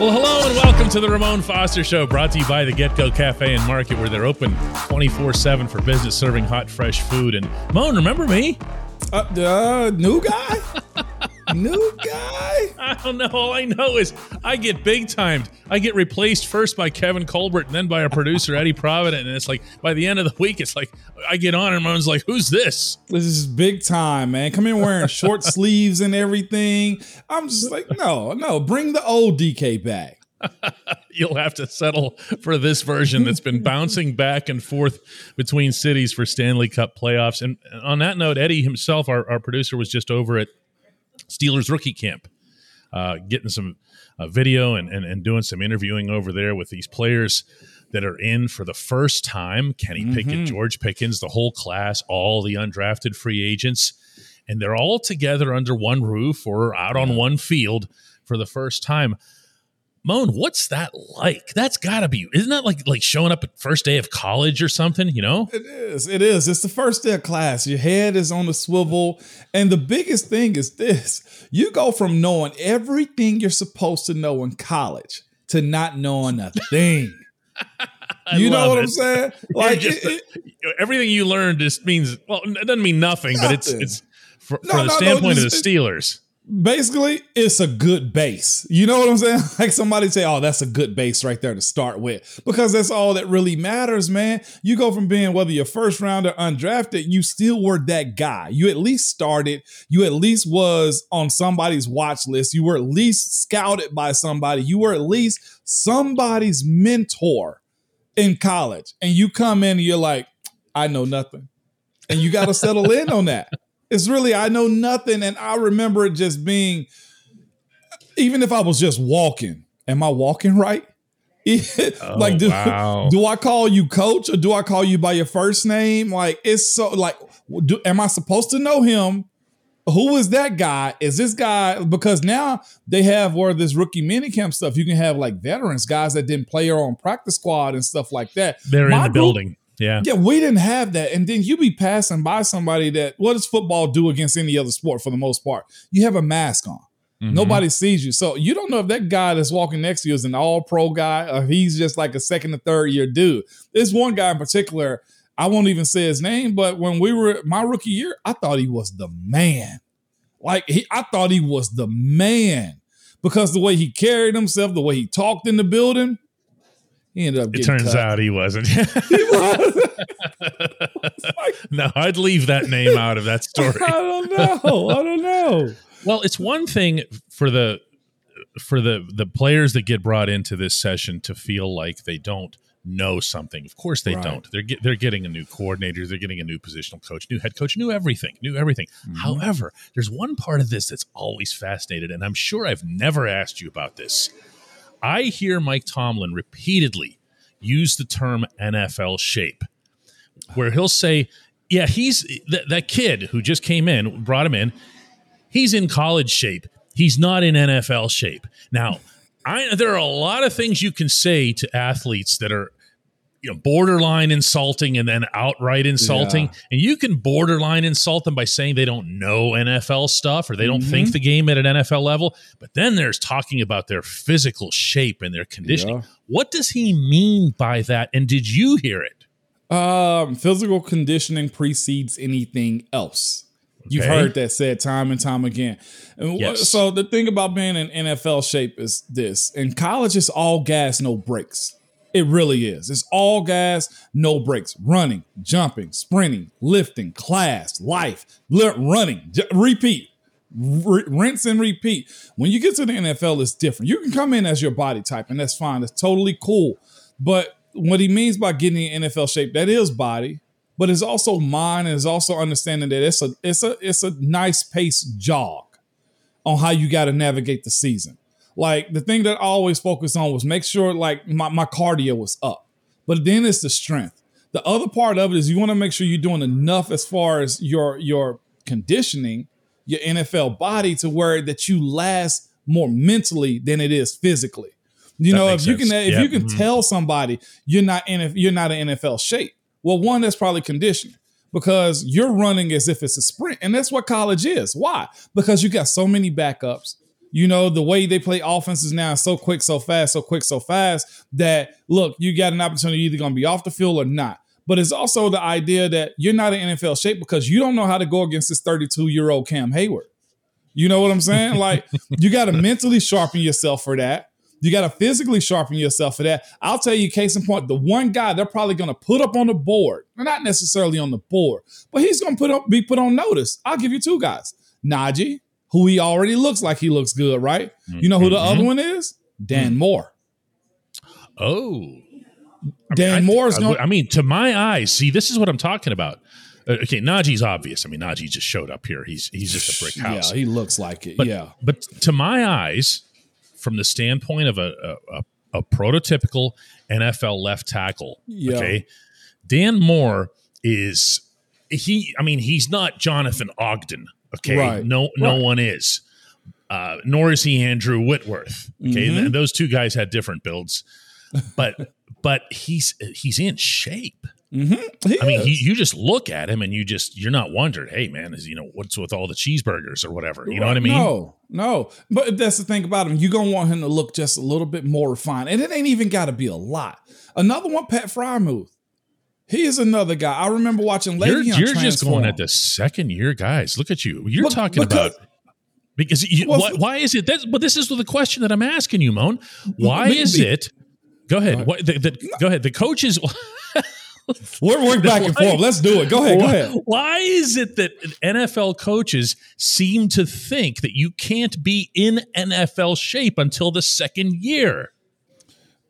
Well, hello and welcome to the Ramon Foster Show, brought to you by the Get Go Cafe and Market, where they're open 24 7 for business serving hot, fresh food. And Moan, remember me? Uh, uh, new guy? new guy? I don't know. All I know is I get big timed. I get replaced first by Kevin Colbert and then by our producer, Eddie Provident. And it's like by the end of the week, it's like I get on and Moan's like, who's this? This is big time, man. Come in wearing short sleeves and everything. I'm just like, no, no, bring the old DK back. You'll have to settle for this version that's been bouncing back and forth between cities for Stanley Cup playoffs. And on that note, Eddie himself, our, our producer, was just over at Steelers rookie camp, uh, getting some uh, video and, and, and doing some interviewing over there with these players that are in for the first time Kenny Mm-hmm. Pickett, George Pickens, the whole class, all the undrafted free agents. And they're all together under one roof or out on one field for the first time. Moan, what's that like? That's got to be, isn't that like like showing up at first day of college or something? You know, It is. It is. It's the first day of class. Your head is on the swivel. And the biggest thing is this you go from knowing everything you're supposed to know in college to not knowing a thing. You know what it. I'm saying? Like just it- everything you learn just means well, it doesn't mean nothing, but it's it's for, No, for the no, no, standpoint of the Steelers. Basically it's a good base. You know what i'm saying? Like somebody say oh that's a good base right there to start with. Because that's all that really matters man. You go from being whether you're first round or undrafted you still were that guy. You at least started. You at least was on somebody's watch list. You were at least scouted by somebody. You were at least somebody's mentor in college. And you come in and you're like i know nothing. And you got to settle in on that it's really I know nothing, and I remember it just being, even if I was just walking. Am I walking right? like, oh, do, wow. do I call you coach or do I call you by your first name? Like, it's so like, do, am I supposed to know him? Who is that guy? Is this guy because now they have where this rookie minicamp stuff? You can have like veterans, guys that didn't play or on practice squad and stuff like that. They're in the group- building. Yeah. yeah, we didn't have that. And then you be passing by somebody that what does football do against any other sport for the most part? You have a mask on. Mhm. Nobody sees you. So you don't know if that guy that's walking next to you is an all pro guy or he's just like a second or third year dude. This one guy in particular, I won't even say his name, but when we were my rookie year, I thought he was the man. Like he I thought he was the man because the way he carried himself, the way he talked in the building, he ended up It turns cut. out he wasn't. He was. no, I'd leave that name out of that story. I don't know. I don't know. Well, it's one thing for the for the the players that get brought into this session to feel like they don't know something. Of course they Right. don't. They're get, they're getting a new coordinator, they're getting a new positional coach, new head coach, new everything, new everything. Mm-hmm. However, there's one part of this that's always fascinated and I'm sure I've never asked you about this. I hear Mike Tomlin repeatedly use the term NFL shape where he'll say, "Yeah, he's th- that kid who just came in, brought him in. He's in college shape. He's not in NFL shape." Now, I there are a lot of things you can say to athletes that are you know borderline insulting and then outright insulting Yeah. and you can borderline insult them by saying they don't know NFL stuff or they don't think the game at an NFL level but then there's talking about their physical shape and their conditioning Yeah. what does he mean by that and did you hear it Um, physical conditioning precedes anything else. You've heard that said time and time again. And Yes. So the thing about being in NFL shape is this: in college, it's all gas, no brakes. It really is. It's all gas, no brakes. Running, jumping, sprinting, lifting, class, life, li- running, j- repeat, R- rinse and repeat. When you get to the NFL, it's different. You can come in as your body type, and that's fine. It's totally cool. But what he means by getting in NFL shape, that is body, but it's also mind, and it's also understanding that it's a it's a it's a nice pace jog on how you got to navigate the season. Like the thing that I always focus on was make sure like my, my cardio was up. But then it's the strength. The other part of it is you want to make sure you're doing enough as far as your your conditioning, your NFL body to where that you last more mentally than it is physically. You That know, if you can if Yeah. you can Mhm. tell somebody you're not in you're not in NFL shape. Well, one that's probably conditioning because you're running as if it's a sprint, and that's what college is. Why? Because you got so many backups. You know the way they play offenses now is so quick, so fast, so quick, so fast that look, you got an opportunity either going to be off the field or not. But it's also the idea that you're not in NFL shape because you don't know how to go against this 32 year old Cam Hayward. You know what I'm saying? Like you got to mentally sharpen yourself for that. You got to physically sharpen yourself for that. I'll tell you, case in point, the one guy they're probably going to put up on the board, not necessarily on the board, but he's going to put up, be put on notice. I'll give you two guys: Najee, who he already looks like he looks good, right? You know who the Mhm. other one is? Dan Moore. Oh, Dan I, Moore's I, going. I mean, to my eyes, see, this is what I'm talking about. Uh, okay, Najee's obvious. I mean, Najee just showed up here. He's he's just a brick house. Yeah, he looks like it. But, yeah. But to my eyes, from the standpoint of a, a, a, a prototypical NFL left tackle, Yeah. okay, Dan Moore is he. I mean, he's not Jonathan Ogden. Okay, Right. no, no Right. one is. Uh, nor is he Andrew Whitworth. Okay, Mhm. and those two guys had different builds, but but he's he's in shape. Mm-hmm. I mean, he, you just look at him and you just you're not wondering, hey man, is you know what's with all the cheeseburgers or whatever? You know what I mean? No, no. But that's the thing about him. You're gonna want him to look just a little bit more refined. And it ain't even gotta be a lot. Another one, Pat Freiermuth. He is another guy. I remember watching You're, you're just going at the second year guys. Look at you. You're But- talking because- about because you, Well, why, why is it that? But this is the question that I'm asking you, Moan. Why Be- is it? Go ahead. What, the, the, go ahead. The coaches. We're work back and forth. Let's do it. Go ahead. Go ahead. why is it that NFL coaches seem to think that you can't be in NFL shape until the second year?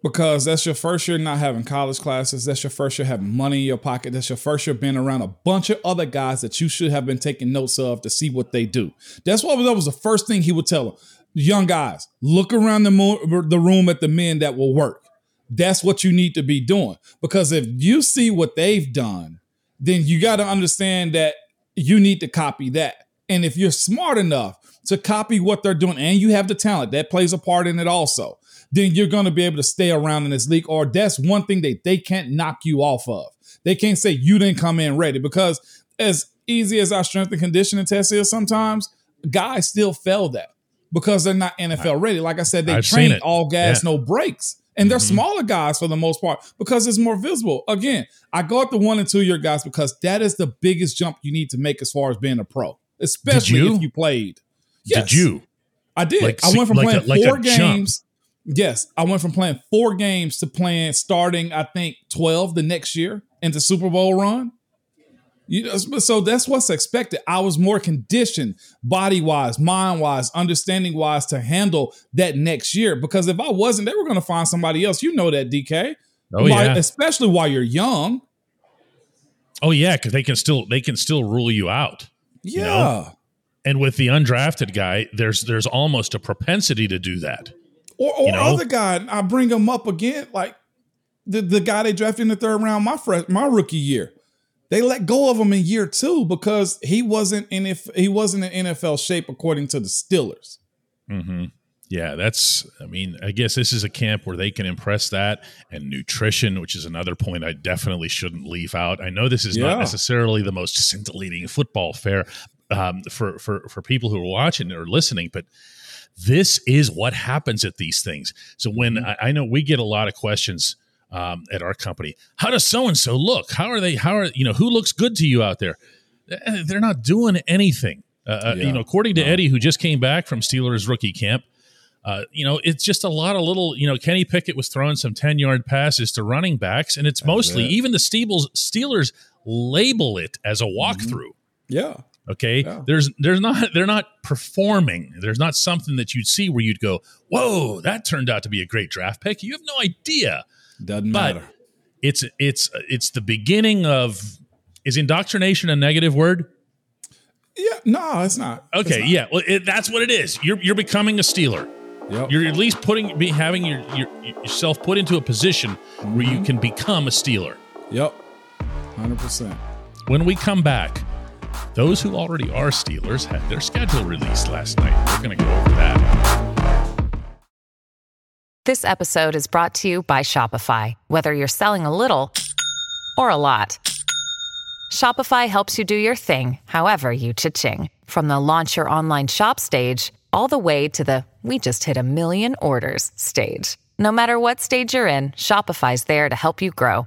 Because that's your first year not having college classes. That's your first year having money in your pocket. That's your first year being around a bunch of other guys that you should have been taking notes of to see what they do. That's why that was the first thing he would tell them. Young guys, look around the, mo- the room at the men that will work. That's what you need to be doing. Because if you see what they've done, then you got to understand that you need to copy that. And if you're smart enough to copy what they're doing and you have the talent, that plays a part in it also, then you're going to be able to stay around in this league. Or that's one thing that they can't knock you off of. They can't say you didn't come in ready because as easy as our strength and conditioning test is sometimes, guys still fail that because they're not NFL ready. Like I said, they I've train all gas, Yeah. no brakes. And they're Mhm. smaller guys for the most part because it's more visible. Again, I go at the one and two year guys because that is the biggest jump you need to make as far as being a pro, especially you? if you played. Yes, Did you? I did. Like I went from like a- playing like a four jump? Yes, I went from playing four games to playing starting, I think, 12 the next year into Super Bowl run. You know, so that's what's expected. I was more conditioned, body wise, mind wise, understanding wise, to handle that next year. Because if I wasn't, they were going to find somebody else. You know that, DK. Oh While- yeah. especially while you're young. Oh yeah, because they can still they can still rule you out. Yeah, know? And with the undrafted guy, there's there's almost a propensity to do that. Or or You know? other guy. I bring him up again, like the the guy they drafted in the third round my fresh, my rookie year. They let go of him in year two because he wasn't in if he wasn't in NFL shape according to the Steelers. hmm Yeah, that's. I mean, I guess this is a camp where they can impress that and nutrition, which is another point I definitely shouldn't leave out. I know this is Yeah. not necessarily the most scintillating football fair um, for for for people who are watching or listening, but this is what happens at these things. So when Mm-hmm. I, I know we get a lot of questions um, at our company, how does so and so look? How are they? How are you know who looks good to you out there? eh, they're not doing anything. Uh, uh Yeah. You know, according to Eddie, who just came back from Steelers rookie camp, uh, you know, it's just a lot of little. You know, Kenny Pickett was throwing some ten yard passes to running backs, and it's mostly even the Steelers Steelers label it as a walkthrough. Yeah. Okay, Yeah. there's there's not they're not performing. There's not something that you'd see where you'd go, "Whoa, that turned out to be a great draft pick." You have no idea. Doesn't But- matter. It's it's it's the beginning of is indoctrination a negative word? Yeah. No, it's not. It's Okay, not. yeah, well, it, that's what it is. You're you're becoming a Steeler. Yep. You're at least putting be having your, your yourself put into a position where Mm-hmm. you can become a Steeler. Yep. Hundred percent. When we come back, those who already are Steelers had their schedule released last night. We're going to go over that. This episode is brought to you by Shopify. Whether you're selling a little or a lot, Shopify helps you do your thing, however you cha-ching. From the launch your online shop stage, all the way to the we just hit a million orders stage. No matter what stage you're in, Shopify's there to help you grow.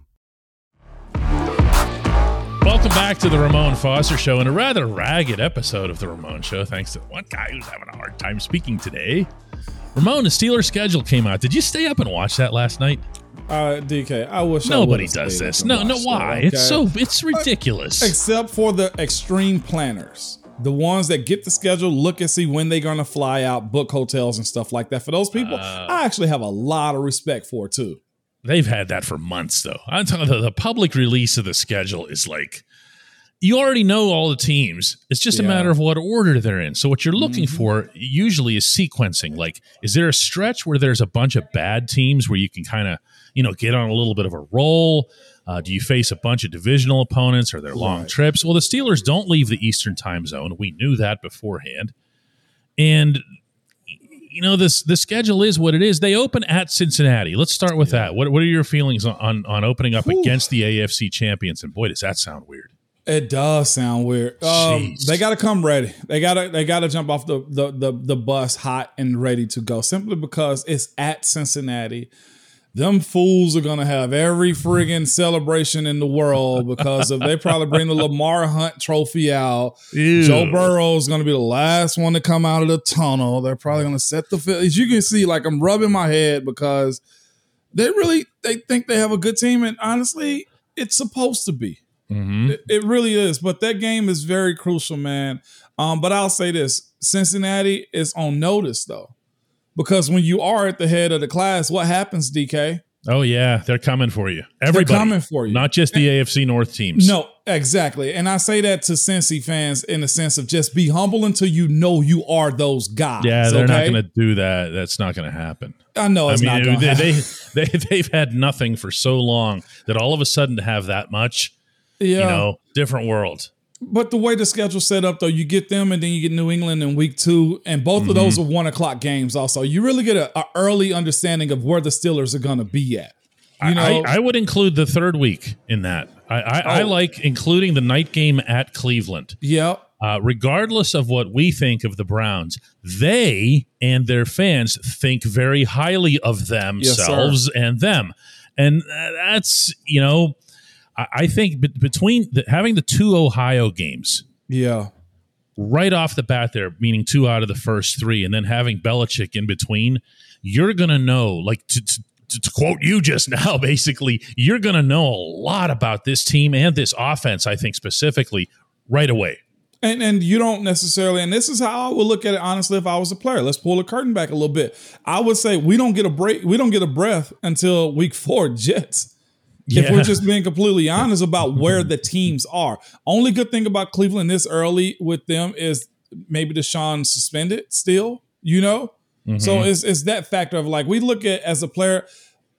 Welcome back to the Ramon Foster Show and a rather ragged episode of the Ramon Show, thanks to one guy who's having a hard time speaking today. Ramon, the Steelers schedule came out. Did you stay up and watch that last night? Uh, DK, I wish Nobody would've does this. No, no, why? it, It's so it's ridiculous. except for the extreme planners the ones that get the schedule look and see when they're going to fly out book hotels and stuff like that for those people Uh. i actually have a lot of respect for too They've had that for months, though. I'm telling you, the public release of the schedule is like you already know all the teams. It's just a matter of what order they're in. So what you're looking Mhm. for usually is sequencing. Like, is there a stretch where there's a bunch of bad teams where you can kind of you know get on a little bit of a roll? Uh, do you face a bunch of divisional opponents? or their long Right. trips? Well, the Steelers don't leave the Eastern time zone. We knew that beforehand, and you know this the schedule is what it is. They open at Cincinnati. Let's start with that. What what are your feelings on on, on opening up against the AFC champions? And boy, does that sound weird. it does sound weird um, they got to come ready they got to they got to jump off the, the the the bus hot and ready to go simply because it's at cincinnati them fools are gonna have every friggin' celebration in the world because of they probably bring the Lamar Hunt trophy out. Joe Burrow's going to be the last one to come out of the tunnel. They're probably going to set the field. As you can see, like I'm rubbing my head because they really they think they have a good team, and honestly, it's supposed to be. Mhm. It, it really is. But that game is very crucial, man. Um, but I'll say this: Cincinnati is on notice though, because when you are at the head of the class, what happens, DK? Oh yeah, they're coming for you. Everybody coming for you. not just the AFC North teams. No, exactly. And I say that to Cincy fans in the sense of just be humble until you know you are those guys. Yeah, they're not going to do that. That's not going to happen. I know it's I not mean, going to they, they, they they have had nothing for so long that all of a sudden to have that much, yeah. you know, different world. But the way the schedule's set up, though, you get them and then you get New England in week two, and both of those are one o'clock games. Also, you really get a, a early understanding of where the Steelers are going to be at. You know, I, I would include the third week in that. I, I, I Oh. like including the night game at Cleveland. yep, Uh, regardless of what we think of the Browns, they and their fans think very highly of themselves and them. And uh, that's, you know, I, I think be- between the, having the two Ohio games yeah, right off the bat there, meaning two out of the first three, and then having Belichick in between, you're going to know, like to, to, to quote you just now, basically, you're going to know a lot about this team and this offense, I think specifically, right away. And and you don't necessarily, and this is how I would look at it honestly if I was a player. Let's pull the curtain back a little bit. I would say we don't get a break, we don't get a breath until week four Jets. If we're just being completely honest about where the teams are. Only good thing about Cleveland this early with them is maybe Deshaun suspended still, you know? So mm-hmm. it's, it's that factor of like we look at as a player,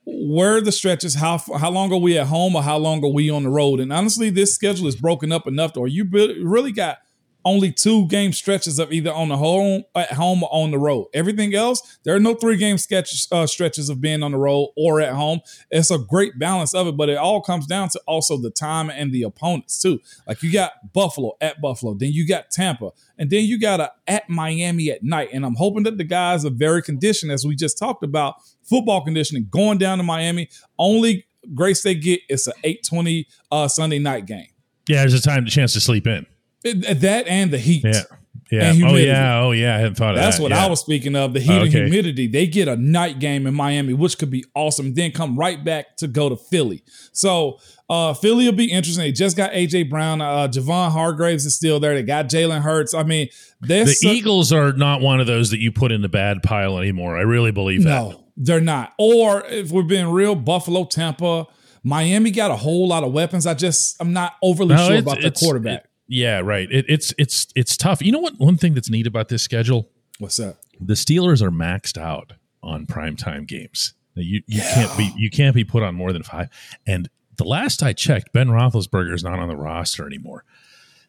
where the stretches? How how long are we at home or how long are we on the road? And honestly, this schedule is broken up enough to where you really got only two game stretches of either on the home at home or on the road. Everything else, there are no three game sketch uh, stretches of being on the road or at home. It's a great balance of it, but it all comes down to also the time and the opponents too. Like you got Buffalo at Buffalo, then you got Tampa, and then you got a at Miami at night. And I'm hoping that the guys are very conditioned, as we just talked about football conditioning, going down to Miami. Only grace they get is an 8:20 uh, Sunday night game. Yeah, there's a time, chance to sleep in. It- that and the heat. Yeah. Yeah. Oh, yeah. Oh, yeah. I hadn't thought of that. That's that. what Yeah. I was speaking of. The heat Okay. and humidity. They get a night game in Miami, which could be awesome. Then come right back to go to Philly. So uh, Philly will be interesting. They just got AJ Brown. Uh, Javon Hargraves is still there. They got Jalen Hurts. I mean, The this Eagles are not one of those that you put in the bad pile anymore. I really believe that. No, they're not. Or if we're being real, Buffalo, Tampa, Miami got a whole lot of weapons. I just I'm not overly No, sure about the quarterback. it- yeah, right. It, it's it's it's tough. You know what? One thing that's neat about this schedule, What's that? the Steelers are maxed out on primetime games. You you can't be you can't be put on more than five. And the last I checked, Ben Roethlisberger is not on the roster anymore.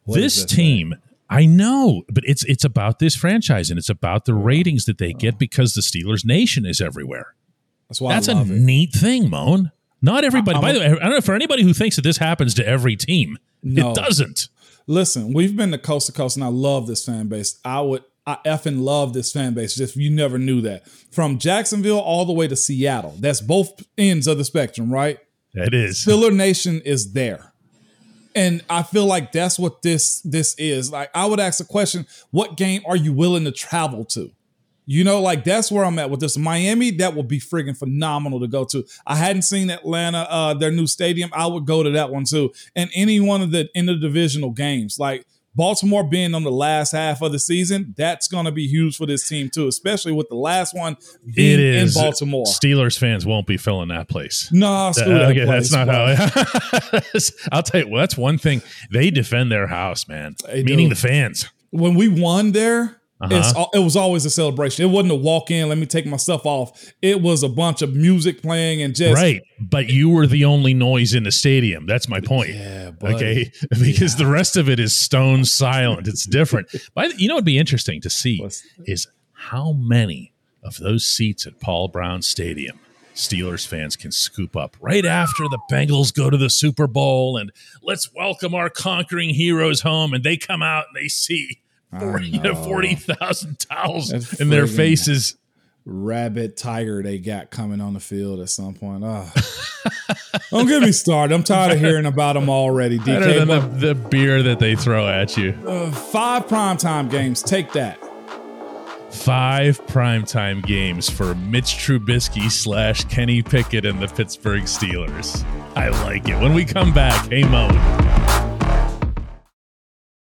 What this say? team, I know, but it's it's about this franchise and it's about the ratings that they get because the Steelers Nation is everywhere. That's why That's I a it. neat thing, Moan. Not everybody. I'm by a- the way, I don't know for anybody who thinks that this happens to every team. No. It doesn't. Listen, we've been to coast to coast, and I love this fan base. I would, I effing love this fan base. Just you never knew that from Jacksonville all the way to Seattle. That's both ends of the spectrum, right? It is. Steeler Nation is there. And I feel like that's what this this is. Like I would ask a question, what game are you willing to travel to? You know, like that's where I'm at with this. Miami, that would be friggin' phenomenal to go to. I hadn't seen Atlanta, uh, their new stadium. I would go to that one too. And any one of the interdivisional games, like Baltimore being on the last half of the season, that's gonna be huge for this team too, especially with the last one being It is in Baltimore. Steelers fans won't be filling that place. No, Uh, that okay, place, that's not bro. how. I'll tell you. Well, that's one thing. They defend their house, man. They Meaning do. the fans. when we won there, Uh-huh. it was always a celebration. It wasn't a walk in, let me take my stuff off. It was a bunch of music playing and just right, but you were the only noise in the stadium. That's my point. Yeah, buddy. Okay, because the rest of it is stone silent. It's different. By the, you know, it'd be interesting to see is how many of those seats at Paul Brown Stadium Steelers fans can scoop up right after the Bengals go to the Super Bowl and let's welcome our conquering heroes home. And they come out and they see 40 to know. 40,000 towels That's in their faces. rabbit tiger they got coming on the field at some point. Ah. Don't get me started. I'm tired of hearing about them already. Better DK, than the, the beer that they throw at you. uh, five primetime games. Take that. Five primetime games for Mitch Trubisky slash Kenny Pickett and the Pittsburgh Steelers. I like it. When we come back, hey Mo.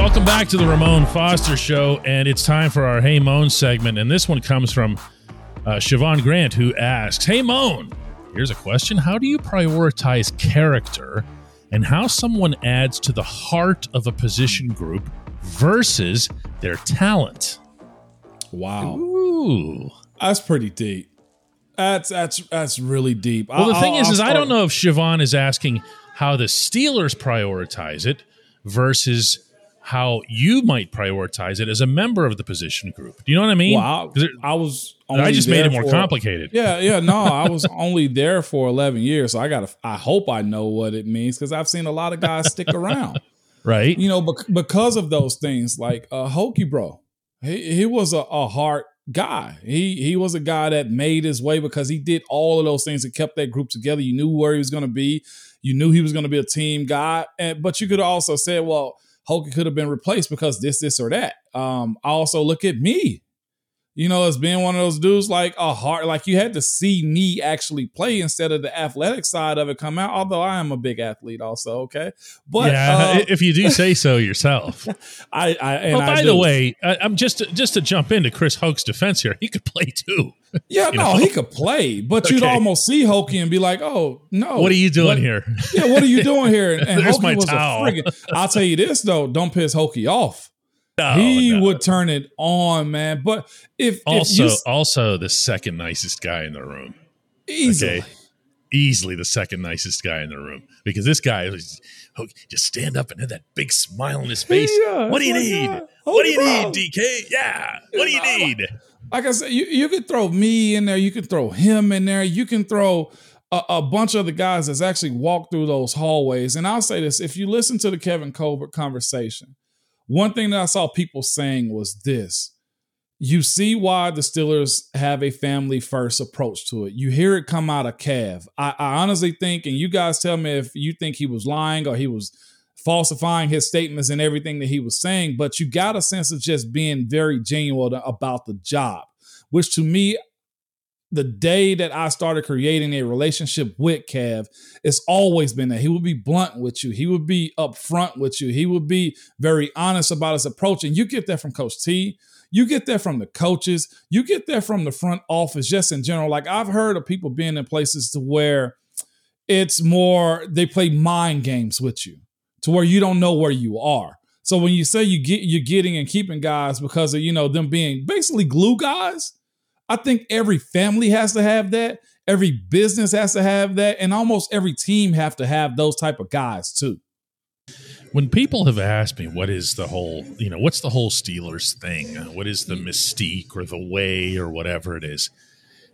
Welcome back to the Ramon Foster Show, and it's time for our Hey Moan segment. And this one comes from uh, Siobhan Grant, who asks Hey Moan, here's a question How do you prioritize character and how someone adds to the heart of a position group versus their talent? Wow. Ooh. That's pretty deep. That's that's that's really deep. Well, the I'll- thing is, I'll is I don't know if Siobhan is asking how the Steelers prioritize it versus how you might prioritize it as a member of the position group. Do you know what I mean? Well, it- I, I was. I just made it more for- complicated. Yeah, yeah. No, I was only there for eleven years, so I got. to I hope I know what it means because I've seen a lot of guys stick around. Right? You know, bec- because of those things, like uh, Hokey Bro, he he was a, a hard guy. He he was a guy that made his way because he did all of those things that kept that group together. You knew where he was going to be. You knew he was going to be a team guy, and but you could also say, well, Hokey could have been replaced because this, this, or that. Um, I also look at me, you know, as being one of those dudes like a heart, like you had to see me actually play instead of the athletic side of it come out. Although I am a big athlete, also, okay. But yeah, uh, if you do say so yourself. I, I and oh, I by the way, I, I'm just just to jump into Chris Hoke's defense here. He could play too. yeah, you no, know? he could play, but you'd almost see Hokey and be like, "Oh no, what are you doing what- here? Yeah, what are you doing here?" And, and my was towel. a friggin' I'll tell you this though, don't piss Hokey off. No, he no. would turn it on, man. But if also if you, also the second nicest guy in the room. easily, Okay. Easily the second nicest guy in the room because this guy was oh, just stand up and have that big smile on his face. Yeah, what do you need? guy. What do you need. DK? Yeah. What do you need? like I said, you, you could throw me in there, you can throw him in there, you can throw a, a bunch of the guys that's actually walked through those hallways. And I'll say this: if you listen to the Kevin Colbert conversation, one thing that I saw people saying was this. You see why the Steelers have a family first approach to it. You hear it come out of Kev. I, I honestly think, and you guys tell me if you think he was lying or he was falsifying his statements and everything that he was saying, but you got a sense of just being very genuine about the job, which to me, the day that I started creating a relationship with Kev, it's always been that he would be blunt with you. He would be upfront with you. He would be very honest about his approach. And you get that from Coach T. You get that from the coaches. You get that from the front office, just in general. Like I've heard of people being in places to where it's more they play mind games with you to where you don't know where you are. So when you say you get you're getting and keeping guys because of you know them being basically glue guys, I think every family has to have that. Every business has to have that, and almost every team have to have those type of guys too. When people have asked me what is the whole, you know, what's the whole Steelers thing? What is the mystique or the way or whatever it is?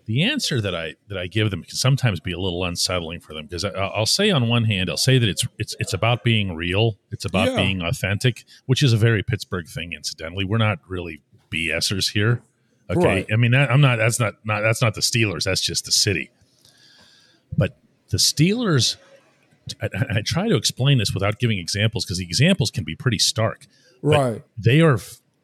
The answer that I that I give them can sometimes be a little unsettling for them because I'll say on one hand, I'll say that it's it's it's about being real, it's about Yeah. being authentic, which is a very Pittsburgh thing. Incidentally, we're not really BSers here. Okay, Right. I mean that, I'm not. That's not not that's not the Steelers. That's just the city. But the Steelers, I, I try to explain this without giving examples because the examples can be pretty stark. Right. They are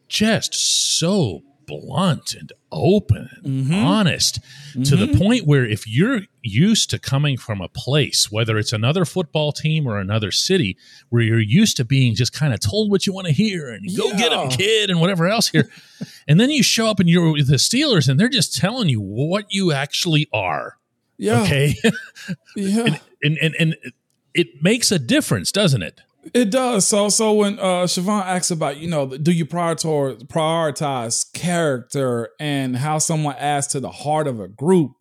just so blunt and open and Mm-hmm. honest to the point where if you're used to coming from a place, whether it's another football team or another city, where you're used to being just kind of told what you want to hear and go get them, kid, and whatever else here. and then you show up and you're with the Steelers and they're just telling you what you actually are. Yeah. Okay. Yeah. and, and, and it makes a difference, doesn't it? It does. So so when uh Siobhan asks about, you know, do you prioritize prioritize character and how someone adds to the heart of a group?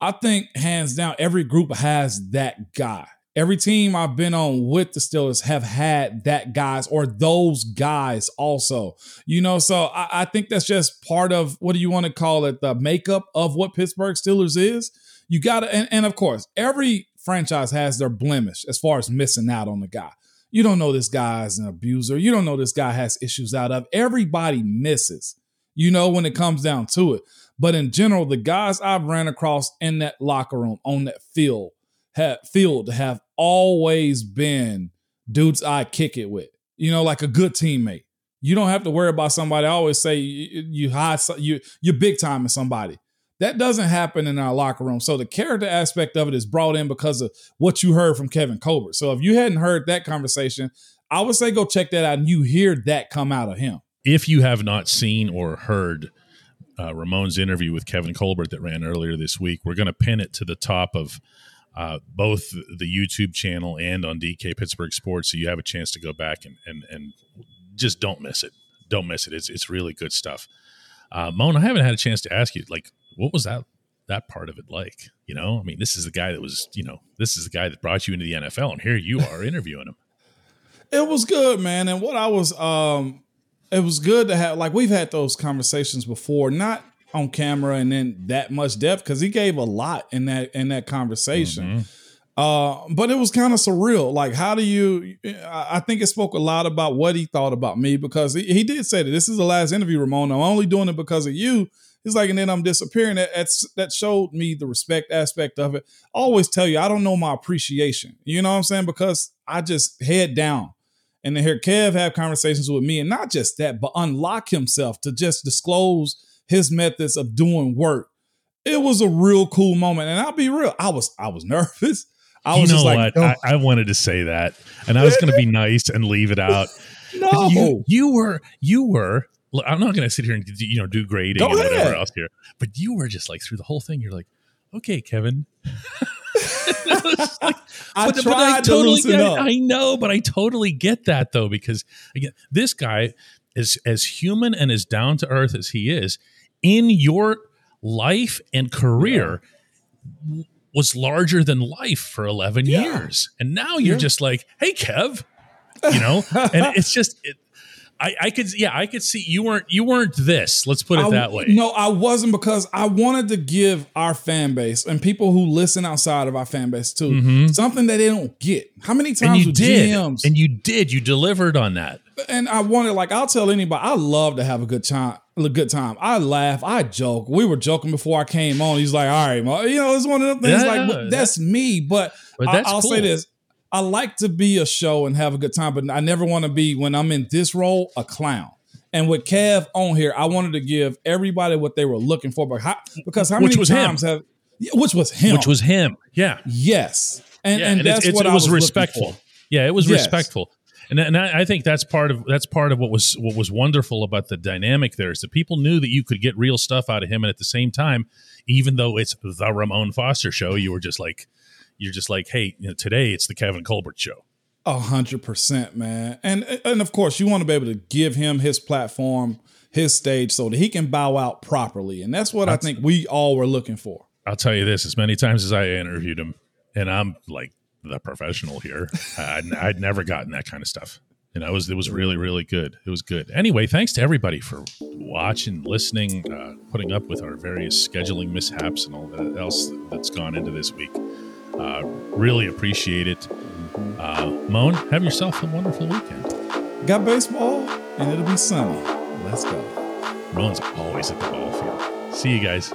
I think hands down, every group has that guy. Every team I've been on with the Steelers have had that guys or those guys also. You know, so I, I think that's just part of what do you want to call it, the makeup of what Pittsburgh Steelers is. You gotta and, and of course, every franchise has their blemish as far as missing out on the guy. You don't know this guy is an abuser. You don't know this guy has issues out of. Everybody misses, you know, when it comes down to it. But in general, the guys I've ran across in that locker room, on that field, have, field have always been dudes I kick it with. You know, like a good teammate. You don't have to worry about somebody. I always say you, you hide you you're big time in somebody. That doesn't happen in our locker room. So the character aspect of it is brought in because of what you heard from Kevin Colbert. So if you hadn't heard that conversation, I would say go check that out and you hear that come out of him. If you have not seen or heard uh, Ramon's interview with Kevin Colbert that ran earlier this week, we're going to pin it to the top of uh, both the YouTube channel and on DK Pittsburgh Sports, so you have a chance to go back and and and just don't miss it. Don't miss it. It's it's really good stuff. Uh, Moan, I haven't had a chance to ask you, like, what was that that part of it like? You know, I mean, this is the guy that was, you know, this is the guy that brought you into the NFL, and here you are interviewing him. It was good, man. And what I was, um, it was good to have. Like we've had those conversations before, not on camera and then that much depth because he gave a lot in that in that conversation. Mm-hmm. Uh, but it was kind of surreal. Like, how do you? I I think it spoke a lot about what he thought about me because he, he did say that this is the last interview, Ramon. I'm only doing it because of you. He's like, and then I'm disappearing. That that's, that showed me the respect aspect of it. I always tell you, I don't know my appreciation. You know what I'm saying? Because I just head down and to hear Kev have conversations with me, and not just that, but unlock himself to just disclose his methods of doing work. It was a real cool moment, and I'll be real. I was I was nervous. I you was know just like, what? "Oh, I, I wanted to say that, and I was going to be nice and leave it out. no, you, you were, you were. Look, I'm not going to sit here and you know do grading and whatever ahead. else here, but you were just like through the whole thing. You're like, okay, Kevin. I But- but tried to totally loosen get, up. I know, but I totally get that though because again, this guy is as human and as down to earth as he is in your life and career w- was larger than life for 11 Yeah. years. And now you're Yeah. just like, "Hey Kev." You know? and it's just it, I, I could yeah, I could see you weren't you weren't this. Let's put it I- that way. No, I wasn't because I wanted to give our fan base and people who listen outside of our fan base too something that they don't get. How many Mm-hmm. times you did. GMs And you did. You delivered on that. and I wanted like I'll tell anybody I love to have a good time. A good time. I laugh. I joke. We were joking before I came on. He's like, "All right, Mo," you know, it's one of them things. Yeah, like that's me. But, But I, that's I'll say this: I like to be a show and have a good time, but I never want to be when I'm in this role a clown. And with Kev on here, I wanted to give everybody what they were looking for. But how, because how Which many was him. times have which was him? Which was him. Yeah. yes, and yeah, and, it's- that's what it I was was respectful. Yeah, it was Yes. respectful, and and I I think that's part of that's part of what was what was wonderful about the dynamic there is that people knew that you could get real stuff out of him, and at the same time, even though it's the Ramon Foster show, you were just like you're just like, hey, you know, today it's the Kevin Colbert show. A hundred percent, man. And and of course, you want to be able to give him his platform, his stage, so that he can bow out properly. And that's what I think we all were looking for. I'll tell you this: as many times as I interviewed him, and I'm like the professional here, I'd, I'd never gotten that kind of stuff. And I was it was really really good. It was good. Anyway, thanks to everybody for watching, listening, uh, putting up with our various scheduling mishaps and all that else that's gone into this week. Uh, really appreciate it. Uh, Moan, have yourself a wonderful weekend. Got baseball, and it'll be sunny. Let's go. Moan's always at the ball field. See you guys.